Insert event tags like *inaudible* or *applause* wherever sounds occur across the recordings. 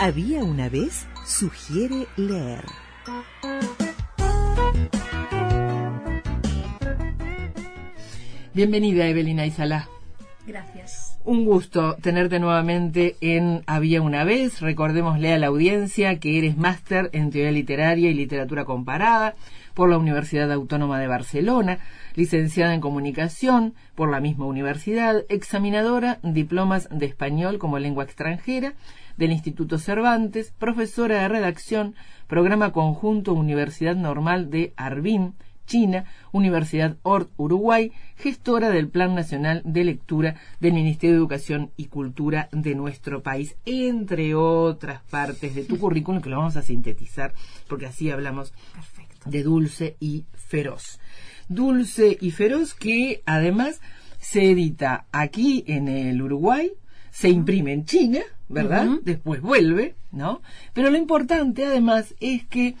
Había una vez sugiere leer. Bienvenida, Evelina Isalá. Gracias. Un gusto tenerte nuevamente en Había una vez. Recordémosle a la audiencia que eres máster en teoría literaria y literatura comparada por la Universidad Autónoma de Barcelona, licenciada en comunicación por la misma universidad, examinadora diplomas de español como lengua extranjera del Instituto Cervantes, profesora de redacción, programa conjunto Universidad Normal de Arbin, China, Universidad Ort Uruguay, gestora del Plan Nacional de Lectura del Ministerio de Educación y Cultura de nuestro país, entre otras partes de tu *laughs* currículum que lo vamos a sintetizar porque así hablamos de Dulce y Feroz. Dulce y Feroz que además se edita aquí en el Uruguay, se imprime en China, ¿verdad? Después vuelve, ¿no? Pero lo importante además es que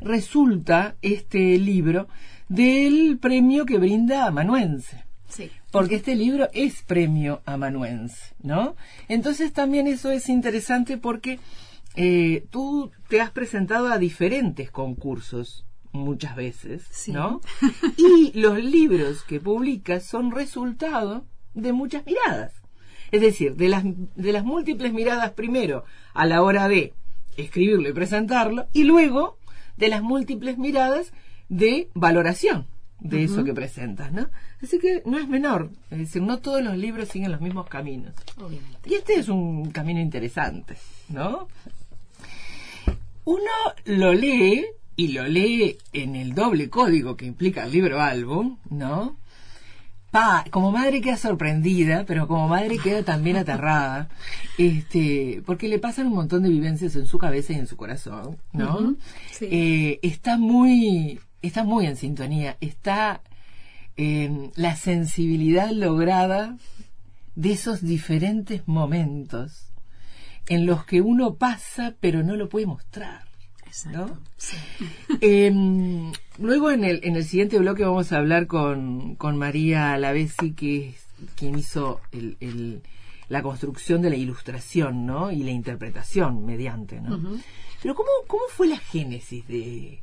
resulta este libro del premio que brinda Amanuense. Sí. Porque este libro es premio Amanuense, ¿no? Entonces también eso es interesante porque eh, tú te has presentado a diferentes concursos muchas veces, Sí. ¿no? *laughs* Y los libros que publicas son resultado de muchas miradas. Es decir, de las, de las múltiples miradas primero a la hora de escribirlo y presentarlo, y luego de las múltiples miradas de valoración de eso que presentas, ¿no? Así que no es menor, es decir, no todos los libros siguen los mismos caminos. Obviamente. Y este es un camino interesante, ¿no? Uno lo lee y lo lee en el doble código que implica el libro álbum, ¿no? Pa, como madre queda sorprendida, pero como madre queda también aterrada, este, porque le pasan un montón de vivencias en su cabeza y en su corazón, ¿no? Sí. Eh, está muy, está muy en sintonía, está eh, la sensibilidad lograda de esos diferentes momentos en los que uno pasa pero no lo puede mostrar. Exacto. ¿no? Sí. Em, luego en el, en el siguiente bloque vamos a hablar con, con María Lavesi, que es quien hizo el, el- la construcción de la ilustración, ¿no? Y la interpretación mediante, ¿no? Pero ¿cómo, ¿cómo fue la génesis de,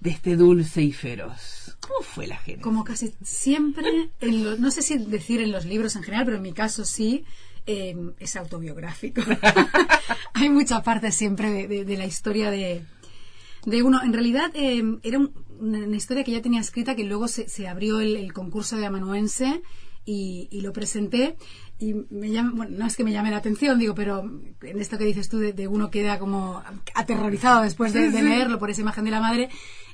de este dulce y feroz? ¿Cómo fue la génesis? Como casi siempre, en lo- no sé si decir en los libros en general, pero en mi caso sí, eh, es autobiográfico. *laughs* *laughs* Hay mucha parte siempre de, de- de la historia de, de uno. En realidad eh, era un- una, historia que ya tenía escrita, que luego se, se abrió el, el concurso de amanuense y, y lo presenté. Y me llama, bueno, no es que me llame la atención, digo, pero en esto que dices tú, de, de uno queda como aterrorizado después de, de leerlo por esa imagen de la madre,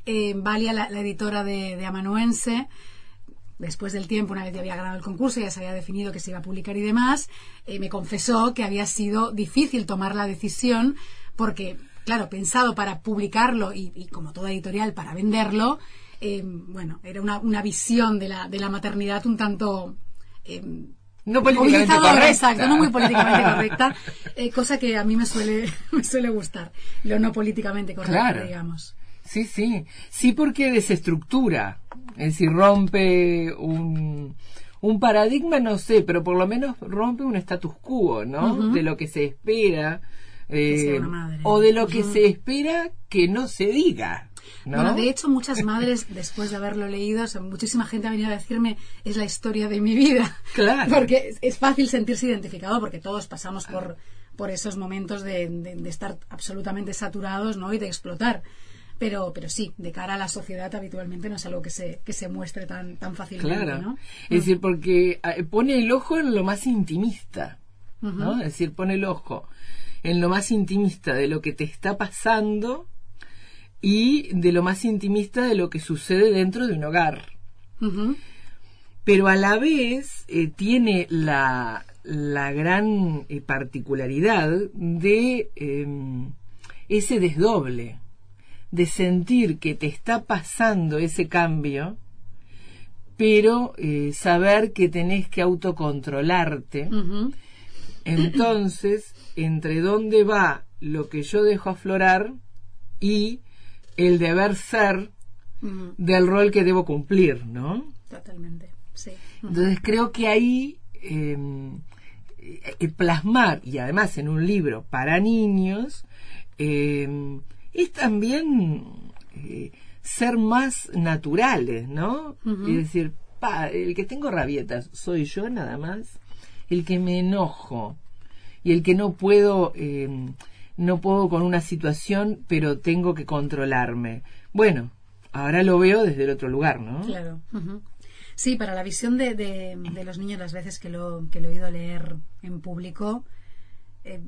eh, Valia, la, la editora de, de Amanuense, después del tiempo, una vez ya había ganado el concurso, ya se había definido que se iba a publicar y demás, eh, me confesó que había sido difícil tomar la decisión porque, claro, pensado para publicarlo y, y como toda editorial para venderlo, eh, bueno, era una, una visión de la, de la maternidad un tanto... eh, No políticamente correcta. exacto, no muy políticamente correcta, eh, cosa que a mí me suele, *laughs* me suele gustar, lo no políticamente correcto, Claro. digamos. Sí, sí. Sí, porque desestructura. Es decir, rompe un, un paradigma, no sé, pero por lo menos rompe un status quo, ¿no? De lo que se espera. Eh, o de lo que se espera que no se diga. ¿no? Bueno, de hecho, muchas madres, *laughs* después de haberlo leído, o sea, muchísima gente ha venido a decirme, es la historia de mi vida. *laughs* Claro. Porque es, fácil sentirse identificado, porque todos pasamos por, por esos momentos de, de- de estar absolutamente saturados ¿no? y de explotar. Pero, pero sí, de cara a la sociedad habitualmente no es algo que se, que se muestre tan, tan fácilmente. Claro. ¿no? Es decir, porque eh, pone el ojo en lo más intimista, ¿no? Ujú. Es decir, pone el ojo en lo más intimista de lo que te está pasando y de lo más intimista de lo que sucede dentro de un hogar. Pero a la vez eh, tiene la, la gran eh, particularidad de eh, ese desdoble, de sentir que te está pasando ese cambio, pero eh, saber que tenés que autocontrolarte. Entonces, entre dónde va lo que yo dejo aflorar y el deber ser del rol que debo cumplir, ¿no? Totalmente, sí. Entonces creo que ahí eh, plasmar, y además en un libro para niños, eh, es también eh, ser más naturales, ¿no? Es decir, pa, el que tengo rabietas soy yo nada más, el que me enojo y el que no puedo, no puedo con una situación, pero tengo que controlarme. Bueno, ahora lo veo desde el otro lugar, ¿no? Claro. Sí, para la visión de, de, los niños, las veces que lo, que lo he oído leer en público, eh,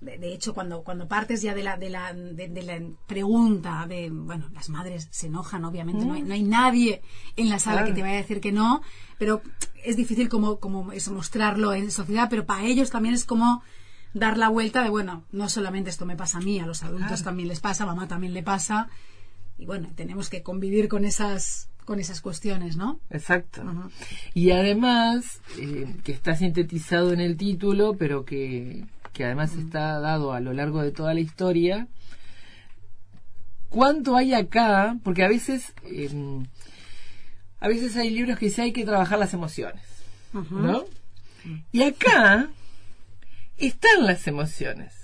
de, hecho, cuando, cuando partes ya de la, de la, de, la pregunta de, bueno, las madres se enojan, obviamente, no, hay, no hay nadie en la sala que te vaya a decir que no, pero es difícil como, como eso, mostrarlo en sociedad, pero para ellos también es como dar la vuelta de, bueno, no solamente esto me pasa a mí, a los adultos también les pasa, a mamá también le pasa, y bueno, tenemos que convivir con esas con esas cuestiones, ¿no? Exacto. Y además, eh, que está sintetizado en el título, pero que, que además está dado a lo largo de toda la historia, ¿cuánto hay acá? Porque a veces, em, a veces hay libros que dicen hay que trabajar las emociones, ¿no? Y acá están las emociones,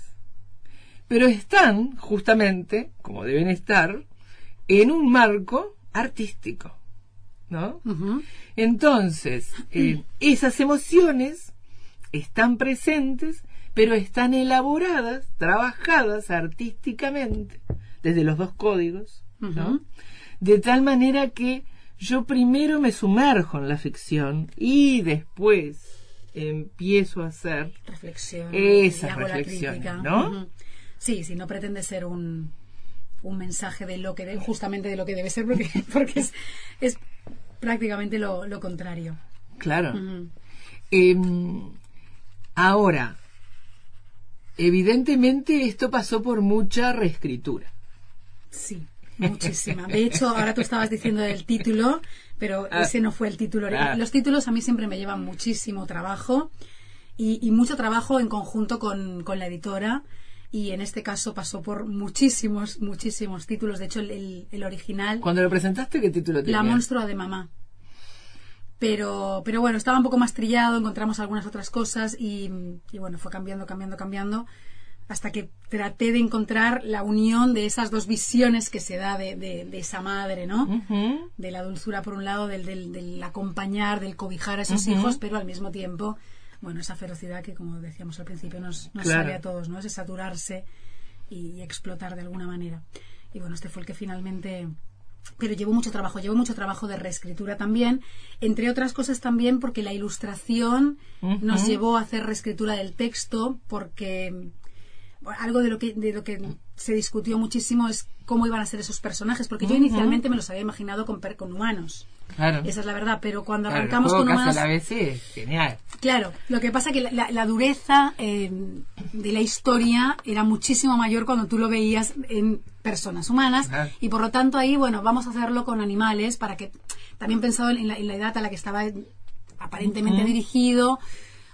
pero están justamente, como deben estar, en un marco artístico, ¿no? Entonces, eh, esas emociones están presentes, pero están elaboradas, trabajadas artísticamente desde los dos códigos, ¿no? De tal manera que yo primero me sumerjo en la ficción y después empiezo a hacer reflexión, esa reflexión, ¿no? Sí, sí, no pretende ser un un mensaje de lo que justamente de lo que debe ser porque, *laughs* porque es, es prácticamente lo, contrario. Claro. Em, ahora, evidentemente esto pasó por mucha reescritura. Sí, muchísima. De hecho, ahora tú estabas diciendo del título, pero ah. ese no fue el título. Ah. Los títulos a mí siempre me llevan muchísimo trabajo y, y mucho trabajo en conjunto con, con la editora y en este caso pasó por muchísimos, muchísimos títulos. De hecho, el, el original... Cuando lo presentaste, ¿qué título tenía? La monstrua de mamá. Pero, pero bueno, estaba un poco más trillado, encontramos algunas otras cosas y, y bueno, fue cambiando, cambiando, cambiando hasta que traté de encontrar la unión de esas dos visiones que se da de, de, esa madre, ¿no? De la dulzura por un lado, del, del, del acompañar, del cobijar a esos hijos, pero al mismo tiempo bueno, esa ferocidad que, como decíamos al principio, nos, sale a todos, ¿no? Es saturarse y, explotar de alguna manera. Y bueno, este fue el que finalmente pero llevó mucho trabajo, llevó mucho trabajo de reescritura también, entre otras cosas también porque la ilustración nos llevó a hacer reescritura del texto, porque algo de lo que de lo que se discutió muchísimo es cómo iban a ser esos personajes, porque yo inicialmente me los había imaginado con, con humanos. Claro. Esa es la verdad, pero cuando arrancamos con humanos... la vez genial. Claro, lo que pasa es que la, dureza eh, de la historia era muchísimo mayor cuando tú lo veías en personas humanas. Y por lo tanto ahí, bueno, vamos a hacerlo con animales para que, también pensado en la, edad a la que estaba aparentemente dirigido,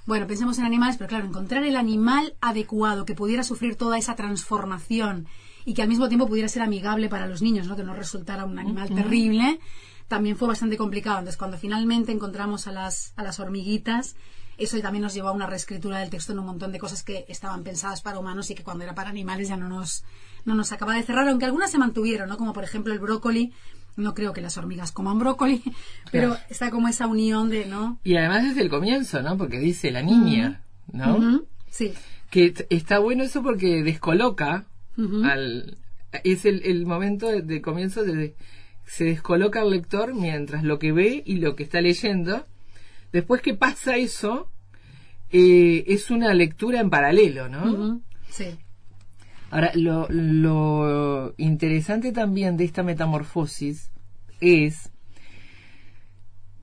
bueno, pensemos en animales, pero claro, encontrar el animal adecuado que pudiera sufrir toda esa transformación y que al mismo tiempo pudiera ser amigable para los niños, ¿no? Que no resultara un animal terrible, también fue bastante complicado. Entonces, cuando finalmente encontramos a las, a las hormiguitas, eso también nos llevó a una reescritura del texto en un montón de cosas que estaban pensadas para humanos y que cuando era para animales ya no nos, no nos acaba de cerrar, aunque algunas se mantuvieron, ¿no? Como por ejemplo el brócoli, no creo que las hormigas coman brócoli, *laughs* pero está como esa unión de, ¿no? Y además desde el comienzo, ¿no? Porque dice la niña, ¿no? Sí. Que está bueno eso porque descoloca al... Es el, el momento de, comienzo de... Se descoloca el lector mientras lo que ve y lo que está leyendo. Después que pasa eso, eh, es una lectura en paralelo, ¿no? Sí. Ahora, lo, interesante también de esta metamorfosis es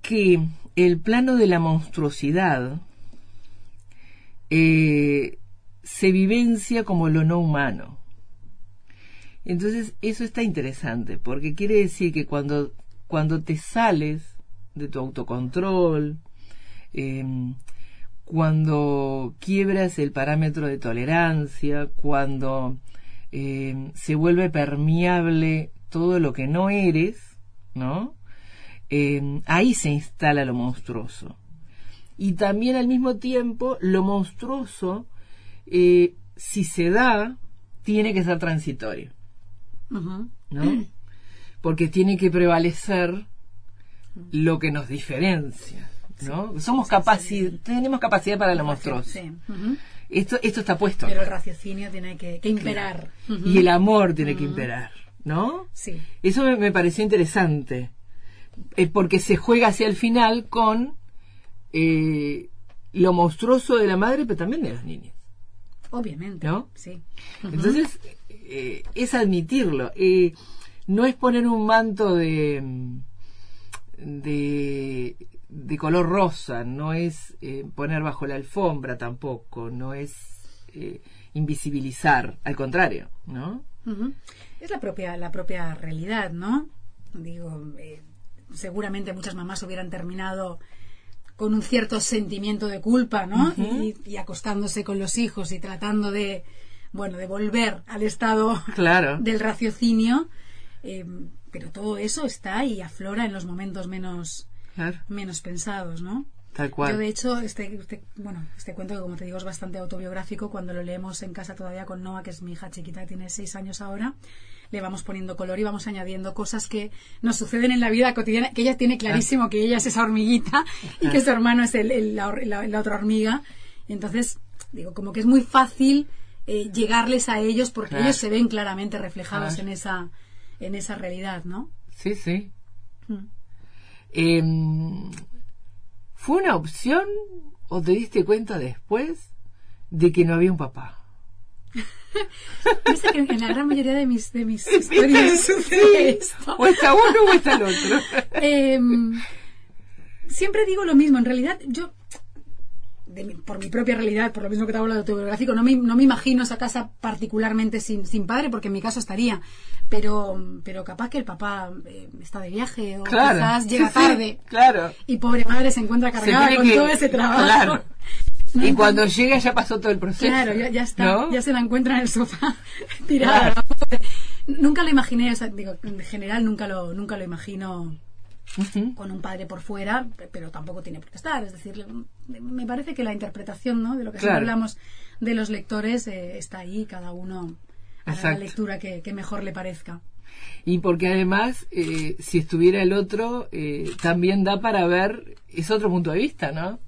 que el plano de la monstruosidad eh, se vivencia como lo no humano. Entonces, eso está interesante, porque quiere decir que cuando, cuando te sales de tu autocontrol, eh, cuando quiebras el parámetro de tolerancia, cuando eh, se vuelve permeable todo lo que no eres, ¿no? Eh, ahí se instala lo monstruoso. y también al mismo tiempo lo monstruoso, eh, si se da, tiene que ser transitorio. ¿no? Porque tiene que prevalecer lo que nos diferencia, ¿no? Somos capaci tenemos capacidad para lo monstruoso. Esto, esto está puesto. Pero el raciocinio tiene que, que imperar. Y el amor tiene que imperar, ¿no? Sí. Eso me, me pareció interesante, eh, porque se juega hacia el final con eh, lo monstruoso de la madre, pero también de los niños. Obviamente. ¿No? Sí. Entonces, eh, es admitirlo. eh, no es poner un manto de, de, de color rosa, no es eh, poner bajo la alfombra tampoco, no es eh, invisibilizar, al contrario, ¿no? Es la propia, la propia realidad, ¿no? Digo, eh, seguramente muchas mamás hubieran terminado con un cierto sentimiento de culpa, ¿no? y, y acostándose con los hijos y tratando de, bueno, de volver al estado Claro. *laughs* del raciocinio. pero todo eso está y aflora en los momentos menos, Claro, menos pensados, ¿no? tal cual. Yo, de hecho, este, este, bueno, este cuento que, como te digo, es bastante autobiográfico. Cuando lo leemos en casa todavía con Noah, que es mi hija chiquita, tiene seis años ahora, le vamos poniendo color y vamos añadiendo cosas que nos suceden en la vida cotidiana, que ella tiene clarísimo que ella es esa hormiguita y que su hermano es el, el- la, la- la otra hormiga. Y entonces, digo, como que es muy fácil eh, llegarles a ellos porque Claro. ellos se ven claramente reflejados Claro. en esa en esa realidad, ¿no? Sí, sí. Mm. Em, ¿Fue una opción o te diste cuenta después de que no había un papá? Que en la gran mayoría de mis, de mis *laughs* historias sucede esto. O está uno o está el otro. Em, siempre digo lo mismo. En realidad, yo, de mi- por mi propia realidad, por lo mismo que te hablo de autobiográfico, no me, no me imagino esa casa particularmente sin, sin padre, porque en mi caso estaría. Pero, pero capaz que el papá eh, está de viaje o Claro. quizás llega sí, tarde. claro. Y pobre madre se encuentra cargada con que- todo ese trabajo. Claro. *laughs* ¿No? Y cuando llega ya pasó todo el proceso. Claro, ya, ya está, ¿no? ya se la encuentra en el sofá *laughs* tirada. Nunca lo imaginé, o sea, digo, en general nunca lo, nunca lo imagino Con un padre por fuera, pe- pero tampoco tiene por qué estar. Es decir, me parece que la interpretación ¿no? de lo que siempre Claro. hablamos de los lectores eh, está ahí, cada uno hará la lectura que, que mejor le parezca. Y porque además, eh, si estuviera el otro, eh, también da para ver, es otro punto de vista, ¿no?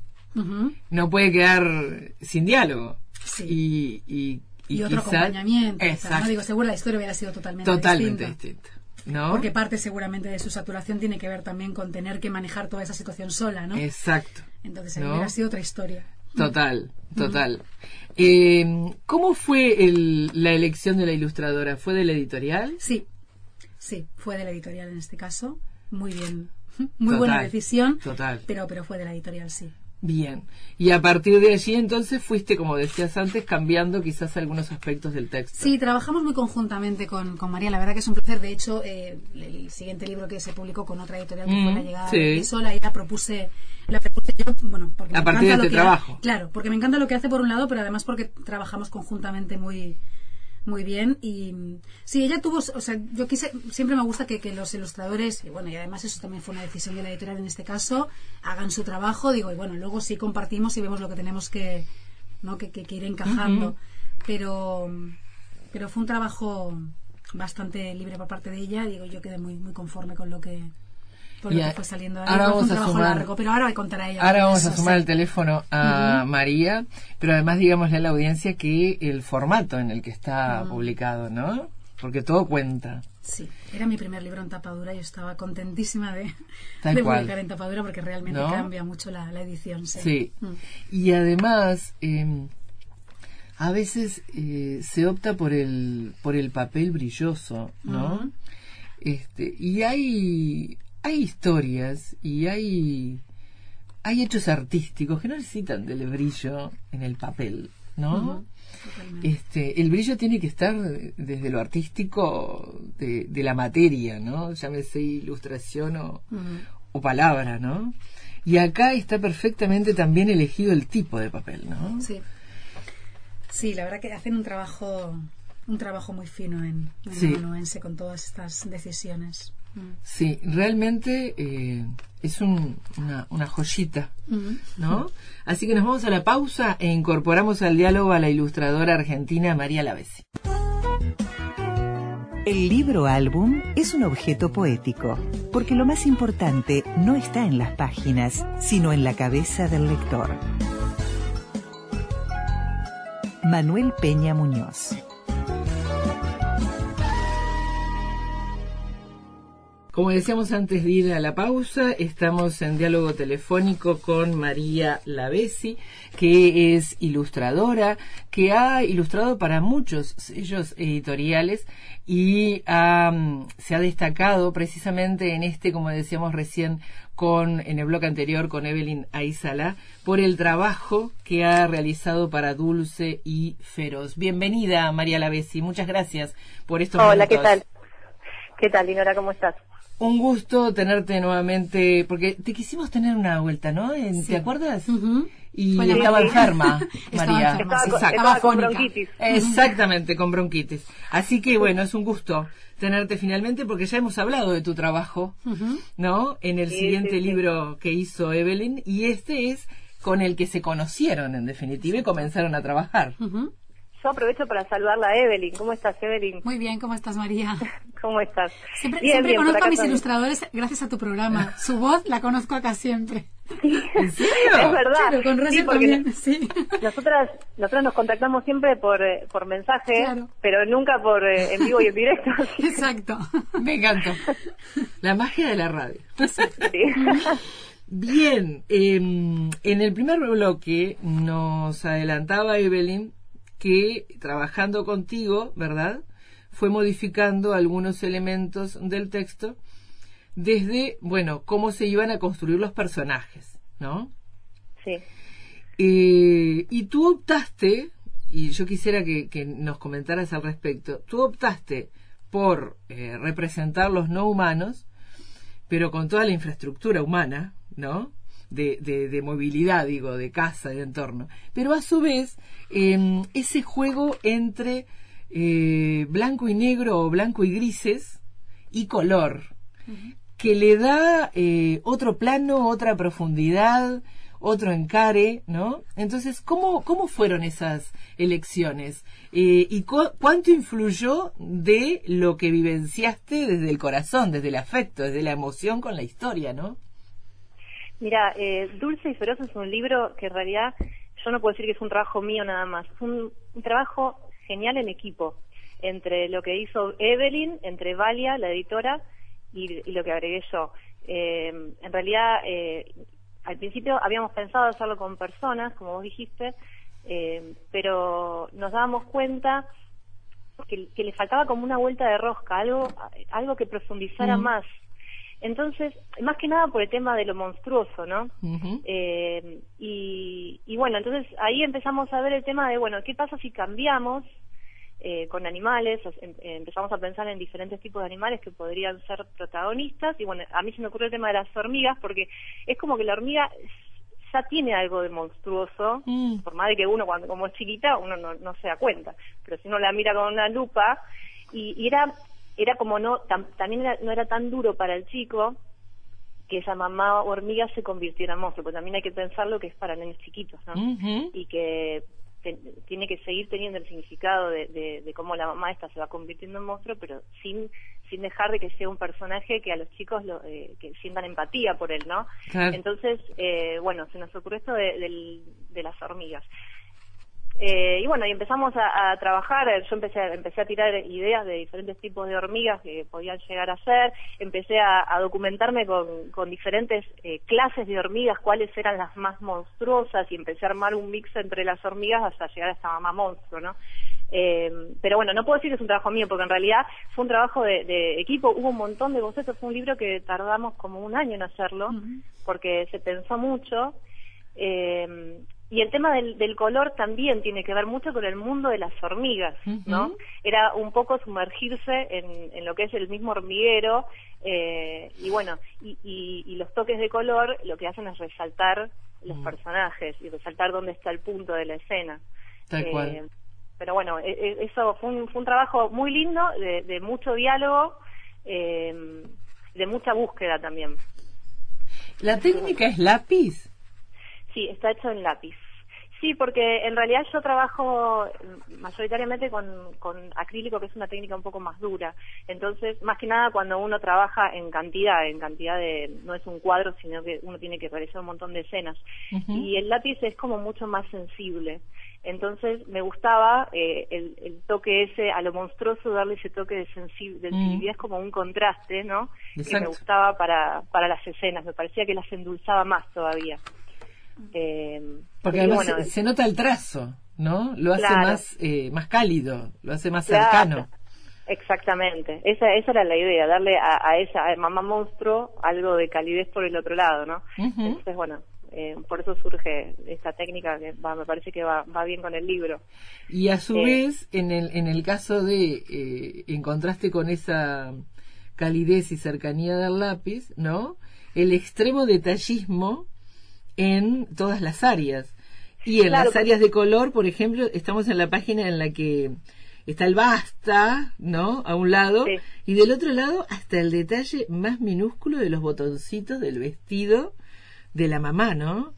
No puede quedar sin diálogo. Sí. Y, y, Y, otro quizá- acompañamiento. ¿no? Digo, seguro la historia hubiera sido totalmente, Totalmente distinta. ¿No? Porque parte seguramente de su saturación tiene que ver también con tener que manejar toda esa situación sola, ¿no? Exacto. Entonces ¿no? hubiera sido otra historia. Total, total. Eh, ¿Cómo fue el- la elección de la ilustradora? ¿Fue de la editorial? Sí, sí, fue de la editorial en este caso. Muy bien. *laughs* Muy Total, buena decisión. total. Pero, pero fue de la editorial, sí. Bien. Y a partir de allí entonces fuiste, como decías antes, cambiando quizás algunos aspectos del texto. Sí, trabajamos muy conjuntamente con, con María. La verdad que es un placer. De hecho, eh, el siguiente libro que se publicó con otra editorial que Mm, fue La llegada sí. de Sol, ahí la propuse, la propuse yo, bueno, porque A me partir encanta de lo este que ha- trabajo. claro, porque me encanta lo que hace por un lado, pero además porque trabajamos conjuntamente muy muy bien. Y sí ella tuvo o sea yo quise siempre me gusta que, que los ilustradores y bueno y además eso también fue una decisión de la editorial en este caso hagan su trabajo digo y bueno luego sí compartimos y vemos lo que tenemos que no que, que- que ir encajando. Pero pero fue un trabajo bastante libre por parte de ella digo yo quedé muy muy conforme con lo que con Y lo a- que fue saliendo de ahí. ahora vamos un a trabajo sumar- largo pero ahora contará ella Ahora vamos a sumar el teléfono a María, pero además digámosle a la audiencia que el formato en el que está publicado, ¿no? Porque todo cuenta. Sí, era mi primer libro en tapadura y yo estaba contentísima de, publicar en tapadura porque realmente ¿No? cambia mucho la, la edición. Sí. Sí. Mm. Y además, eh, a veces eh, se opta por el, por el papel brilloso, ¿no? Este, y hay, hay historias y hay, hay hechos artísticos que no necesitan del brillo en el papel, ¿no? Este, el brillo tiene que estar desde lo artístico de, de la materia, ¿no? Llámese ilustración o, Ujú. o palabra, ¿no? Y acá está perfectamente también elegido el tipo de papel, ¿no? Sí. Sí, la verdad que hacen un trabajo un trabajo muy fino en, en Sí. con todas estas decisiones. Sí, realmente eh, es un- una, una joyita, ¿no? Así que nos vamos a la pausa e incorporamos al diálogo a la ilustradora argentina María Lavesi. El libro álbum es un objeto poético, porque lo más importante no está en las páginas, sino en la cabeza del lector. Manuel Peña Muñoz. Como decíamos antes de ir a la pausa, estamos en diálogo telefónico con María Lavesi, que es ilustradora, que ha ilustrado para muchos sellos editoriales y mm, se ha destacado precisamente en este, como decíamos recién, con en el bloque anterior con Evelyn Aizala, por el trabajo que ha realizado para Dulce y Feroz. Bienvenida, María Lavesi. Muchas gracias por estos Hola, ¿qué tal? ¿Qué tal, Dinora? ¿Cómo estás? Un gusto tenerte nuevamente, porque te quisimos tener una vuelta, ¿no? En- ¿Te acuerdas? Y *laughs* estaba María. enferma, Estaba María. enferma, Estaba, con, estaba bronquitis. Exactamente, con bronquitis. Así que bueno, es un gusto tenerte finalmente porque ya hemos hablado de tu trabajo. ¿no? En el Sí, siguiente sí, libro que hizo Evelyn y este es con el que se conocieron en definitiva y comenzaron a trabajar. Ujú. Yo aprovecho para saludarla a Evelyn. ¿Cómo estás, Evelyn? Muy bien, ¿cómo estás, María? *laughs* ¿Cómo estás? Siempre, Bien, siempre bien, por conozco a mis también. ilustradores gracias a tu programa. Su voz la conozco acá siempre. ¿En serio? Es verdad. Claro, con Sí, también, sí. Nosotras, nosotras nos contactamos siempre por, eh, por mensaje, Claro. pero nunca por eh, en vivo y en directo. *laughs* Exacto. Me encantó. La magia de la radio. Sí. *laughs* Bien, em, en el primer bloque nos adelantaba Evelyn que trabajando contigo, ¿verdad? Fue modificando algunos elementos del texto desde, bueno, cómo se iban a construir los personajes, ¿no? sí. Eh, y tú optaste, y yo quisiera que, que nos comentaras al respecto, tú optaste por eh, representar los no humanos, pero con toda la infraestructura humana, ¿no? De, de, de movilidad, digo, de casa, de entorno. Pero a su vez, eh, ese juego entre eh, blanco y negro o blanco y grises y color, que le da eh, otro plano, otra profundidad, otro encare, ¿no? Entonces, ¿cómo, cómo fueron esas elecciones? Eh, ¿Y cu- cuánto influyó de lo que vivenciaste desde el corazón, desde el afecto, desde la emoción con la historia, ¿no? Mira, eh, Dulce y Feroz es un libro que en realidad yo no puedo decir que es un trabajo mío nada más. Es un, un trabajo genial en equipo, entre lo que hizo Evelyn, entre Valia, la editora, y, y lo que agregué yo. Eh, en realidad, eh, al principio habíamos pensado hacerlo con personas, como vos dijiste, eh, pero nos dábamos cuenta que, que le faltaba como una vuelta de rosca, algo, algo que profundizara Mm. más. Entonces, más que nada por el tema de lo monstruoso, ¿no? Eh, y, y bueno, entonces ahí empezamos a ver el tema de, bueno, ¿qué pasa si cambiamos eh, con animales? Em- eh, empezamos a pensar en diferentes tipos de animales que podrían ser protagonistas. Y bueno, a mí se me ocurrió el tema de las hormigas, porque es como que la hormiga ya tiene algo de monstruoso, Mm. por más de que uno, cuando como es chiquita, uno no, no se da cuenta. Pero si uno la mira con una lupa, y, y era era como no, tam- también era- no era tan duro para el chico que esa mamá hormiga se convirtiera en monstruo, porque también hay que pensar lo que es para nenes chiquitos, ¿no? Y que te- tiene que seguir teniendo el significado de, de- de cómo la mamá esta se va convirtiendo en monstruo, pero sin sin dejar de que sea un personaje que a los chicos lo, eh, que sientan empatía por él, ¿no? Claro. Entonces, eh, bueno, se nos ocurrió esto de, de las hormigas. Eh, y bueno, y empezamos a, a trabajar, yo empecé, a- empecé a tirar ideas de diferentes tipos de hormigas que podían llegar a ser, empecé a, a documentarme con, con diferentes eh, clases de hormigas, cuáles eran las más monstruosas, y empecé a armar un mix entre las hormigas hasta llegar a esta mamá monstruo, ¿no? Eh, pero bueno, no puedo decir que es un trabajo mío, porque en realidad fue un trabajo de, de equipo, hubo un montón de bocetos, fue un libro que tardamos como un año en hacerlo, porque se pensó mucho. Eh, y el tema del, del color también tiene que ver mucho con el mundo de las hormigas, ¿no? Era un poco sumergirse en, en lo que es el mismo hormiguero eh, y bueno, y, y- y los toques de color lo que hacen es resaltar los personajes y resaltar dónde está el punto de la escena. Tal Eh, cual. Pero bueno, e- e- eso fue un, fue un trabajo muy lindo, de, de mucho diálogo. eh, de mucha búsqueda también. ¿La técnica es lápiz? Sí, está hecho en lápiz. Sí, porque en realidad yo trabajo mayoritariamente con, acrílico, que es una técnica un poco más dura. Entonces, más que nada cuando uno trabaja en cantidad, en cantidad de, no es un cuadro, sino que uno tiene que realizar un montón de escenas. Y el lápiz es como mucho más sensible. Entonces me gustaba eh, el, toque ese, a lo monstruoso, darle ese toque de, sensibilidad, es como un contraste, ¿no? Que me gustaba para, para las escenas, me parecía que las endulzaba más todavía. Eh, porque además se, nota el trazo, ¿no? Lo hace más, eh, más cálido, lo hace más cercano. Exactamente, esa, esa era la idea, darle a, esa mamá monstruo algo de calidez por el otro lado, ¿no? Entonces, bueno, eh, por eso surge esta técnica que me parece que va, va, bien con el libro. Y a su vez, en el, en el caso de, eh, en contraste con esa calidez y cercanía del lápiz, ¿no? El extremo detallismo en todas las áreas. Y en las áreas de color, por ejemplo, estamos en la página en la que está el basta, ¿no? A un lado, y del otro lado hasta el detalle más minúsculo de los botoncitos del vestido de la mamá, ¿no?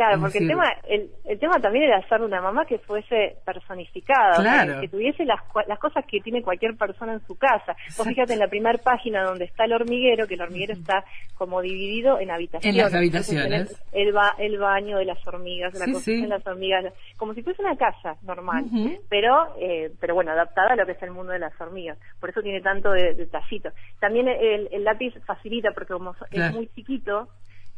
Claro, porque el tema el, el, tema también era hacer una mamá que fuese personificada, que, tuviese las, las cosas que tiene cualquier persona en su casa. Vos fíjate en la primera página donde está el hormiguero, que el hormiguero está como dividido en habitaciones. En las habitaciones. El, ba el baño de las hormigas, la cocina de las hormigas, como si fuese una casa normal, pero eh, pero bueno, adaptada a lo que es el mundo de las hormigas. Por eso tiene tanto de, de También el, el, lápiz facilita, porque como es muy chiquito,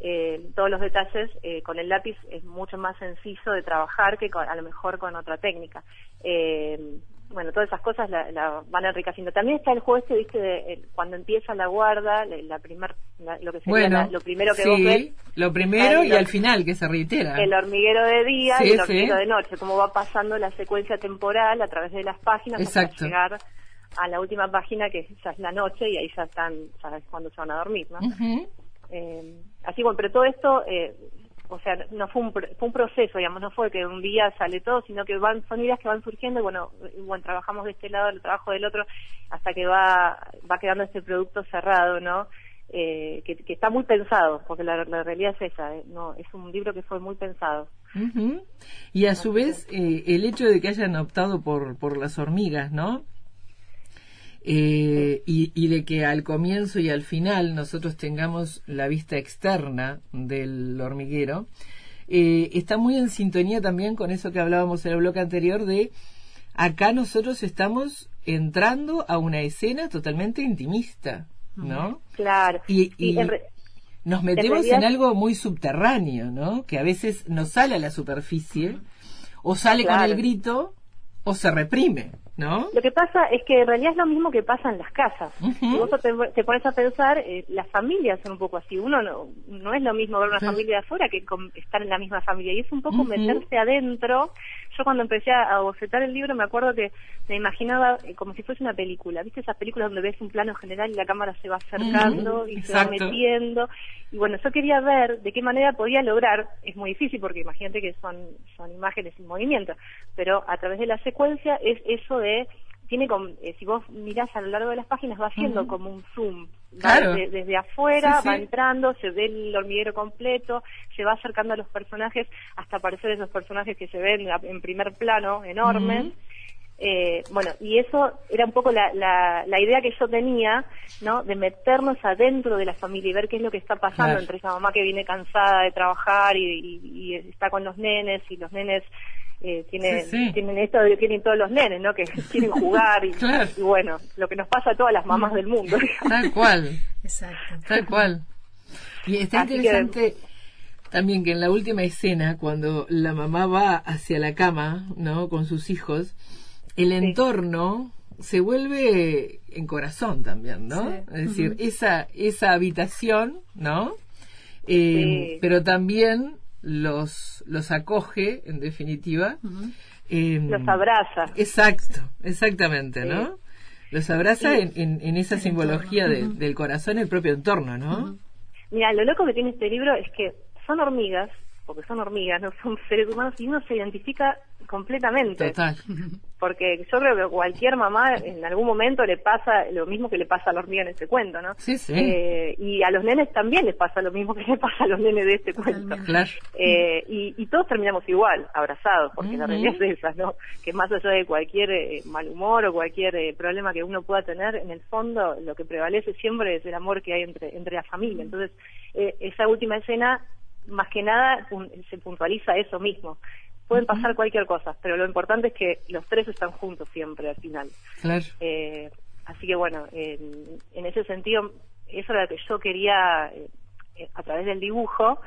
eh, todos los detalles eh, con el lápiz es mucho más sencillo de trabajar que a lo mejor con otra técnica. Eh, bueno, todas esas cosas la, van enriqueciendo. También está el juego este, viste, de, cuando empieza la guarda, la, primer, lo que sería lo primero que vos ves. Lo primero y al final, que se reitera. El hormiguero de día y el hormiguero de noche, cómo va pasando la secuencia temporal a través de las páginas Exacto. hasta llegar a la última página que ya es la noche y ahí ya están, sabes cuándo se van a dormir, ¿no? Eh, así bueno, pero todo esto, eh, o sea, no fue un, fue un proceso, digamos, no fue que un día sale todo, sino que van son ideas que van surgiendo y bueno, bueno, trabajamos de este lado, el trabajo del otro, hasta que va, va quedando este producto cerrado, ¿no? Eh, que, está muy pensado, porque la, realidad es esa, no es un libro que fue muy pensado. Y a su vez, el hecho de que hayan optado por, por las hormigas, ¿no? Eh, y, de que al comienzo y al final nosotros tengamos la vista externa del hormiguero, eh, está muy en sintonía también con eso que hablábamos en el bloque anterior de acá nosotros estamos entrando a una escena totalmente intimista, ¿no? Claro. Y, nos metemos en algo muy subterráneo, ¿no? Que a veces no sale a la superficie, o sale con el grito, o se reprime. ¿No? Lo que pasa es que en realidad es lo mismo que pasa en las casas. Si vos te, pones a pensar, eh, las familias son un poco así. Uno no, no es lo mismo ver una familia de afuera que estar en la misma familia. Y es un poco meterse adentro. Yo cuando empecé a bocetar el libro me acuerdo que me imaginaba eh, como si fuese una película. ¿Viste esas películas donde ves un plano general y la cámara se va acercando y se va metiendo? Y bueno, yo quería ver de qué manera podía lograr, es muy difícil porque imagínate que son, son imágenes en movimiento, pero a través de la secuencia es eso tiene eh, si vos mirás a lo largo de las páginas va haciendo como un zoom desde afuera va entrando se ve el hormiguero completo se va acercando a los personajes hasta aparecer esos personajes que se ven en primer plano enormes. Eh, bueno, y eso era un poco la, la, idea que yo tenía, ¿no? De meternos adentro de la familia y ver qué es lo que está pasando entre esa mamá que viene cansada de trabajar y, está con los nenes y los nenes eh, tienen, esto de que tienen todos los nenes, ¿no? Que *laughs* quieren jugar *laughs* y, bueno, lo que nos pasa a todas las mamás del mundo. *laughs* Tal cual. Exacto. Tal cual. Y está interesante también que en la última escena, cuando la mamá va hacia la cama, ¿no? Con sus hijos, el entorno se vuelve en corazón también, ¿no? Es decir, esa, esa habitación, ¿no? Eh, pero también los, los acoge, en definitiva. Em, los abraza. Exacto, exactamente, ¿no? Los abraza en, en, esa simbología del corazón, el propio entorno, ¿no? Mira, lo loco que tiene este libro es que son hormigas porque son hormigas, no son *laughs* seres humanos, y uno se identifica completamente. Total. Porque yo creo que cualquier mamá en algún momento le pasa lo mismo que le pasa a la hormiga en ese cuento, ¿no? Sí, sí. Eh, y a los nenes también les pasa lo mismo que le pasa a los nenes de este cuento. Claro. Eh, y, y todos terminamos igual, abrazados, porque la realidad es esa, ¿no? Que más allá de cualquier eh, mal humor o cualquier eh, problema que uno pueda tener, en el fondo lo que prevalece siempre es el amor que hay entre, entre la familia. Entonces, eh, esa última escena, más que nada, se puntualiza eso mismo. Pueden pasar cualquier cosa, pero lo importante es que los tres están juntos siempre al final. Claro. Eh, así que bueno, en, en ese sentido, eso era lo que yo quería, eh, eh, a través del dibujo,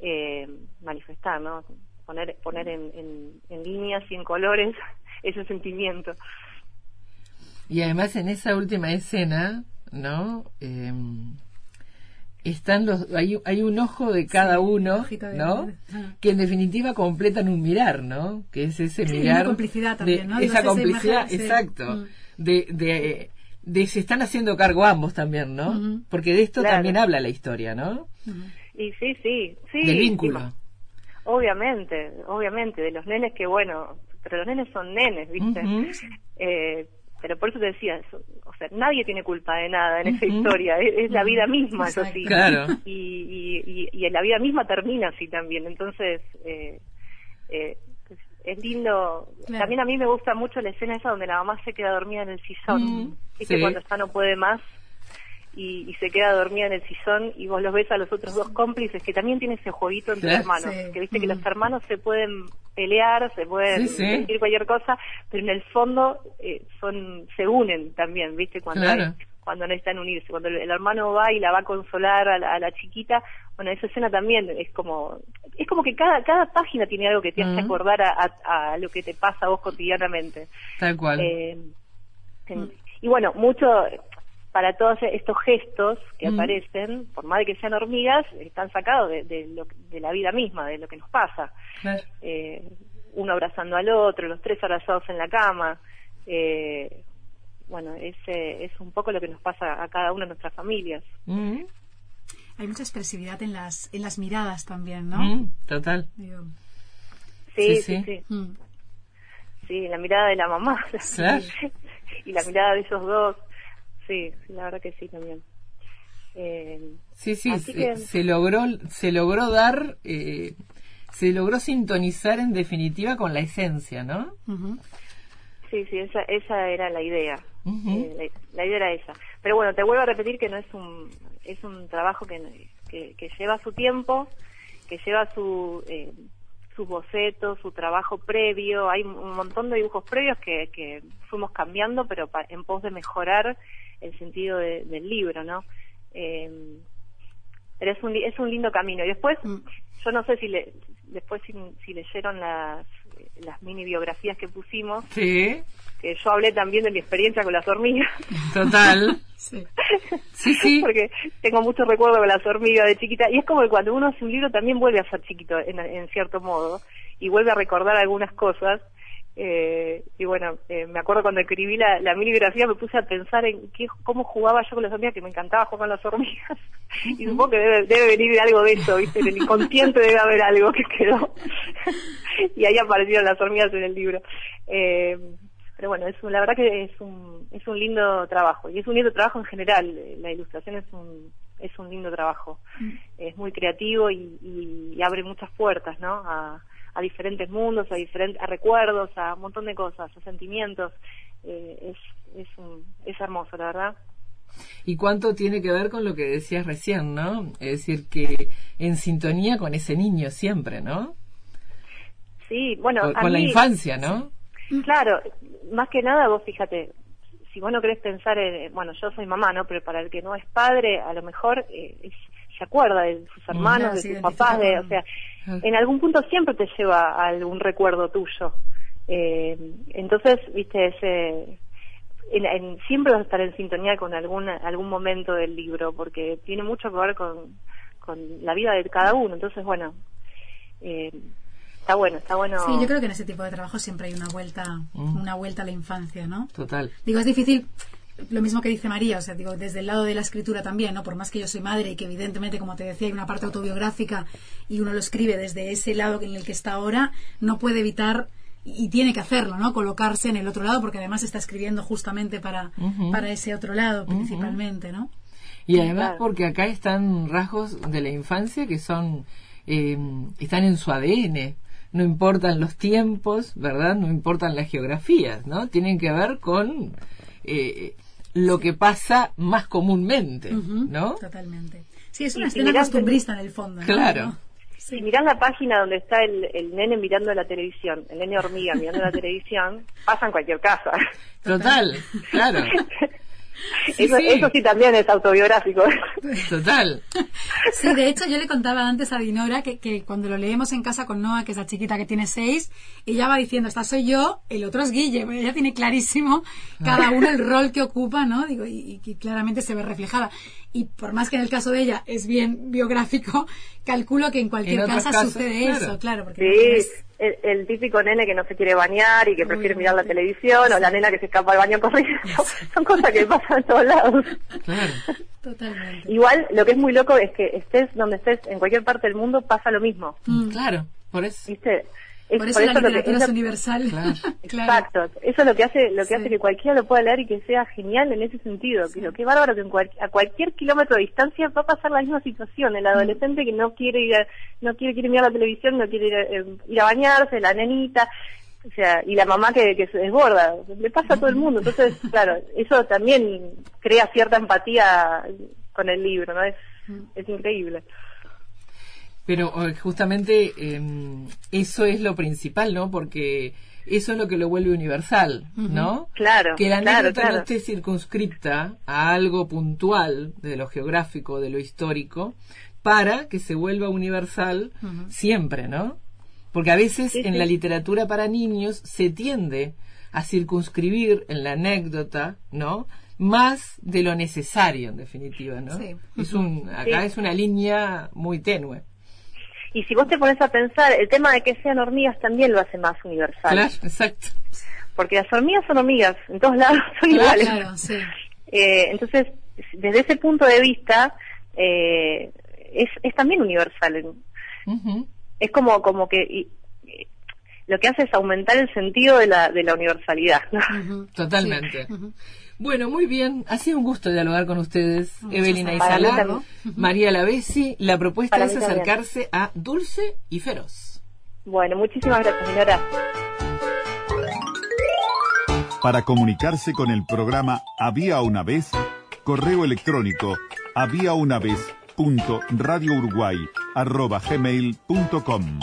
eh, manifestar, ¿no? Poner, poner en, en, en líneas y en colores *laughs* ese sentimiento. Y además en esa última escena, ¿no? Están los hay, hay un ojo de cada uno, de- ¿no? ah. Que en definitiva completan un mirar, ¿no? Que es ese Sí, mirar una complicidad también, de- ¿no? Digo, Esa esa complicidad, imagen, sí. exacto. Mm. De, de de se están haciendo cargo ambos también, ¿no? Ujú. Porque de esto Claro. también habla la historia, ¿no? Ujú. Y sí, sí, sí. Del vínculo. ma- obviamente, obviamente, de los nenes que, bueno, pero los nenes son nenes, ¿viste? Ujú. Eh, pero por eso te decía, eso, o sea, nadie tiene culpa de nada en esa historia, es, es la vida misma, eso sí. Claro. Y, y, y, y la vida misma termina así también, entonces eh, eh, pues, es lindo. Claro. También a mí me gusta mucho la escena esa donde la mamá se queda dormida en el sillón, ¿viste? sí. Cuando ya no puede más y, y se queda dormida en el sillón y vos los ves a los otros dos cómplices que también tiene ese jueguito entre Claro. hermanos, Sí. que viste que Mm. los hermanos se pueden pelear, se pueden Sí, sí. decir cualquier cosa, pero en el fondo eh, son se unen también, viste cuando Claro. cuando necesitan unirse, cuando el, el hermano va y la va a consolar a la, a la chiquita, bueno esa escena también es como es como que cada cada página tiene algo que te hace Mm. acordar a, a- a lo que te pasa a vos cotidianamente. Tal cual. Eh, en- y bueno, mucho para todos estos gestos que Mm. aparecen, por más de que sean hormigas, están sacados de, de, lo- de la vida misma, de lo que nos pasa. Claro. Eh, uno abrazando al otro, los tres abrazados en la cama. Eh, bueno, ese es un poco lo que nos pasa a cada una de nuestras familias. Mm, Hay mucha expresividad en las, en las miradas también, ¿no? mm, total. Digo, Sí, Sí, sí, sí. sí. mm. Sí, la mirada de la mamá. Claro. *laughs* y la mirada de esos dos. Sí, sí, la verdad que sí también. Eh, Sí, sí, Así se, que- se logró, se logró dar, eh, se logró sintonizar en definitiva con la esencia, ¿no? Ujú. Sí, sí, esa, esa era la idea. Eh, la, la idea era esa. Pero bueno, te vuelvo a repetir que no es un es un trabajo que, que, que lleva su tiempo, que lleva su eh, sus bocetos, su trabajo previo. Hay un montón de dibujos previos que, que fuimos cambiando, pero pa- en pos de mejorar el sentido de- del libro, ¿no? Eh, pero es un, es un lindo camino. Y después, Mm. yo no sé si le, después si, si leyeron las, las mini biografías que pusimos, Sí, que yo hablé también de mi experiencia con las hormigas, total. *laughs* Sí. Sí, sí. porque tengo muchos recuerdos con las hormigas de chiquita, y es como que cuando uno hace un libro también vuelve a ser chiquito en, en cierto modo, y vuelve a recordar algunas cosas, eh, y bueno, eh, me acuerdo cuando escribí la, la mini biografía me puse a pensar en qué, cómo jugaba yo con las hormigas, que me encantaba jugar con las hormigas, y supongo que debe, debe venir de algo de eso, ¿viste? En el inconsciente debe haber algo que quedó, *laughs* y ahí aparecieron las hormigas en el libro. Eh, pero bueno, es un- la verdad que es un, es un lindo trabajo, y es un lindo trabajo en general, la ilustración es un, es un lindo trabajo, es muy creativo y, y- y abre muchas puertas, ¿no? A, a diferentes mundos, a diferentes, a recuerdos, a un montón de cosas, a sentimientos, eh, es, es, un, es hermoso, la verdad. Y cuánto tiene que ver con lo que decías recién, ¿no? Es decir, que en sintonía con ese niño siempre, ¿no? Sí, bueno, con la infancia, ¿no? Claro, más que nada vos fíjate, si vos no querés pensar en, bueno, yo soy mamá, ¿no? Pero para el que no es padre, a lo mejor eh, es- se acuerda de sus hermanos, de sus papás, de, o sea, en algún punto siempre te lleva a algún recuerdo tuyo. Eh, entonces, viste, ese, en, en- siempre vas a estar en sintonía con algún, algún momento del libro, porque tiene mucho que ver con, con la vida de cada uno. Entonces, bueno, eh, está bueno, está bueno. Sí, yo creo que en ese tipo de trabajo siempre hay una vuelta, Mm. una vuelta a la infancia, ¿no? Total. Digo, es difícil lo mismo que dice María, o sea, digo, desde el lado de la escritura también, ¿no? Por más que yo soy madre y que evidentemente, como te decía, hay una parte autobiográfica y uno lo escribe desde ese lado en el que está ahora, no puede evitar y tiene que hacerlo, ¿no? Colocarse en el otro lado porque además está escribiendo justamente para, para ese otro lado principalmente, ¿no? Y además porque acá están rasgos de la infancia que son, eh, están en su ADN. No importan los tiempos, ¿verdad? No importan las geografías, ¿no? Tienen que ver con eh, lo que pasa más comúnmente, ¿no? Totalmente. Sí, es una escena costumbrista en el fondo. Claro. Si mirás la página donde está el, el, nene mirando la televisión, el nene hormiga mirando la televisión, pasa en cualquier casa. Total, claro. *laughs* eso, sí. eso sí también es autobiográfico. Total. Sí, de hecho yo le contaba antes a Dinora que, que cuando lo leemos en casa con Noah, que es la chiquita que tiene seis, ella va diciendo, esta soy yo, el otro es Guille, ella tiene clarísimo cada uno el rol que ocupa, ¿no? Digo, y, y claramente se ve reflejada. Y por más que en el caso de ella es bien biográfico, calculo que en cualquier En casa casos, sucede claro. eso, claro. Porque Sí, el, el típico nene que no se quiere bañar y que prefiere Uy, mirar la sí. televisión, o la nena que se escapa del baño corriendo. *laughs* Son cosas que pasan en todos lados. Claro. *laughs* Totalmente. Igual, lo que es muy loco es que estés donde estés, en cualquier parte del mundo, pasa lo mismo. Mm. Claro, por eso. ¿Viste? Es- Por eso la lo que- literatura es universal. *laughs* *laughs* Claro. Exacto, eso es lo que hace, lo que Sí. hace que cualquiera lo pueda leer y que sea genial en ese sentido. Que lo que es bárbaro que en cual- a cualquier kilómetro de distancia va a pasar la misma situación. Mm. El adolescente que no quiere ir, a- no quiere, quiere mirar la televisión, no quiere ir a, eh, ir a bañarse, la nenita, o sea, y la mamá que, que se desborda. Le pasa a todo el mundo. Entonces, *laughs* claro, eso también crea cierta empatía con el libro, ¿no? Es, Mm. es increíble. Pero justamente eh, eso es lo principal, ¿no? Porque eso es lo que lo vuelve universal, ¿no? Claro, Que la claro, anécdota no esté circunscripta a algo puntual de lo geográfico, de lo histórico, para que se vuelva universal siempre, ¿no? Porque a veces Sí, en sí. la literatura para niños se tiende a circunscribir en la anécdota, ¿no? Más de lo necesario, en definitiva, ¿no? Sí. Es un, acá Sí. es una línea muy tenue. Y si vos te pones a pensar, el tema de que sean hormigas también lo hace más universal. Claro, exacto. Porque las hormigas son hormigas, en todos lados *laughs* son Claro, iguales. Claro, sí. Eh, entonces, desde ese punto de vista, eh, es, es también universal. Ujú. Es como, como que y- y lo que hace es aumentar el sentido de la, de la universalidad. ¿no? Totalmente. Sí. Bueno, muy bien. Ha sido un gusto dialogar con ustedes, Muchas Evelina Isalá. *laughs* María Lavesi. La propuesta Para es acercarse a Dulce y Feroz. Bueno, muchísimas gracias, señora. Para comunicarse con el programa Había una vez, correo electrónico había una vez punto radio uruguay arroba gmail punto com.